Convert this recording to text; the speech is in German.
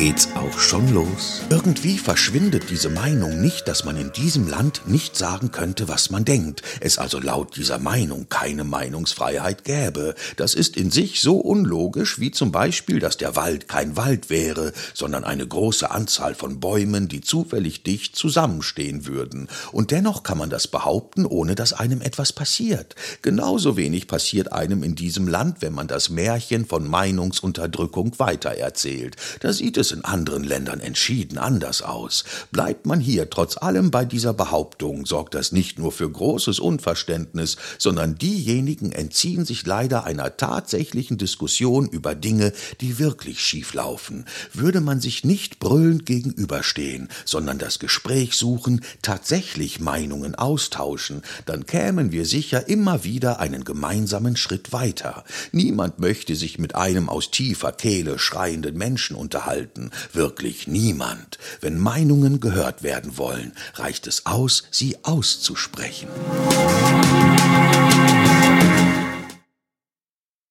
geht's auch schon los. Irgendwie verschwindet diese Meinung nicht, dass man in diesem Land nicht sagen könnte, was man denkt, es also laut dieser Meinung keine Meinungsfreiheit gäbe. Das ist in sich so unlogisch, wie zum Beispiel, dass der Wald kein Wald wäre, sondern eine große Anzahl von Bäumen, die zufällig dicht zusammenstehen würden. Und dennoch kann man das behaupten, ohne dass einem etwas passiert. Genauso wenig passiert einem in diesem Land, wenn man das Märchen von Meinungsunterdrückung weitererzählt. Da sieht es in anderen Ländern entschieden anders aus. Bleibt man hier trotz allem bei dieser Behauptung, sorgt das nicht nur für großes Unverständnis, sondern diejenigen entziehen sich leider einer tatsächlichen Diskussion über Dinge, die wirklich schief laufen. Würde man sich nicht brüllend gegenüberstehen, sondern das Gespräch suchen, tatsächlich Meinungen austauschen, dann kämen wir sicher immer wieder einen gemeinsamen Schritt weiter. Niemand möchte sich mit einem aus tiefer Kehle schreienden Menschen unterhalten, Minuten wirklich niemand. Wenn Meinungen gehört werden wollen, reicht es aus, sie auszusprechen. Musik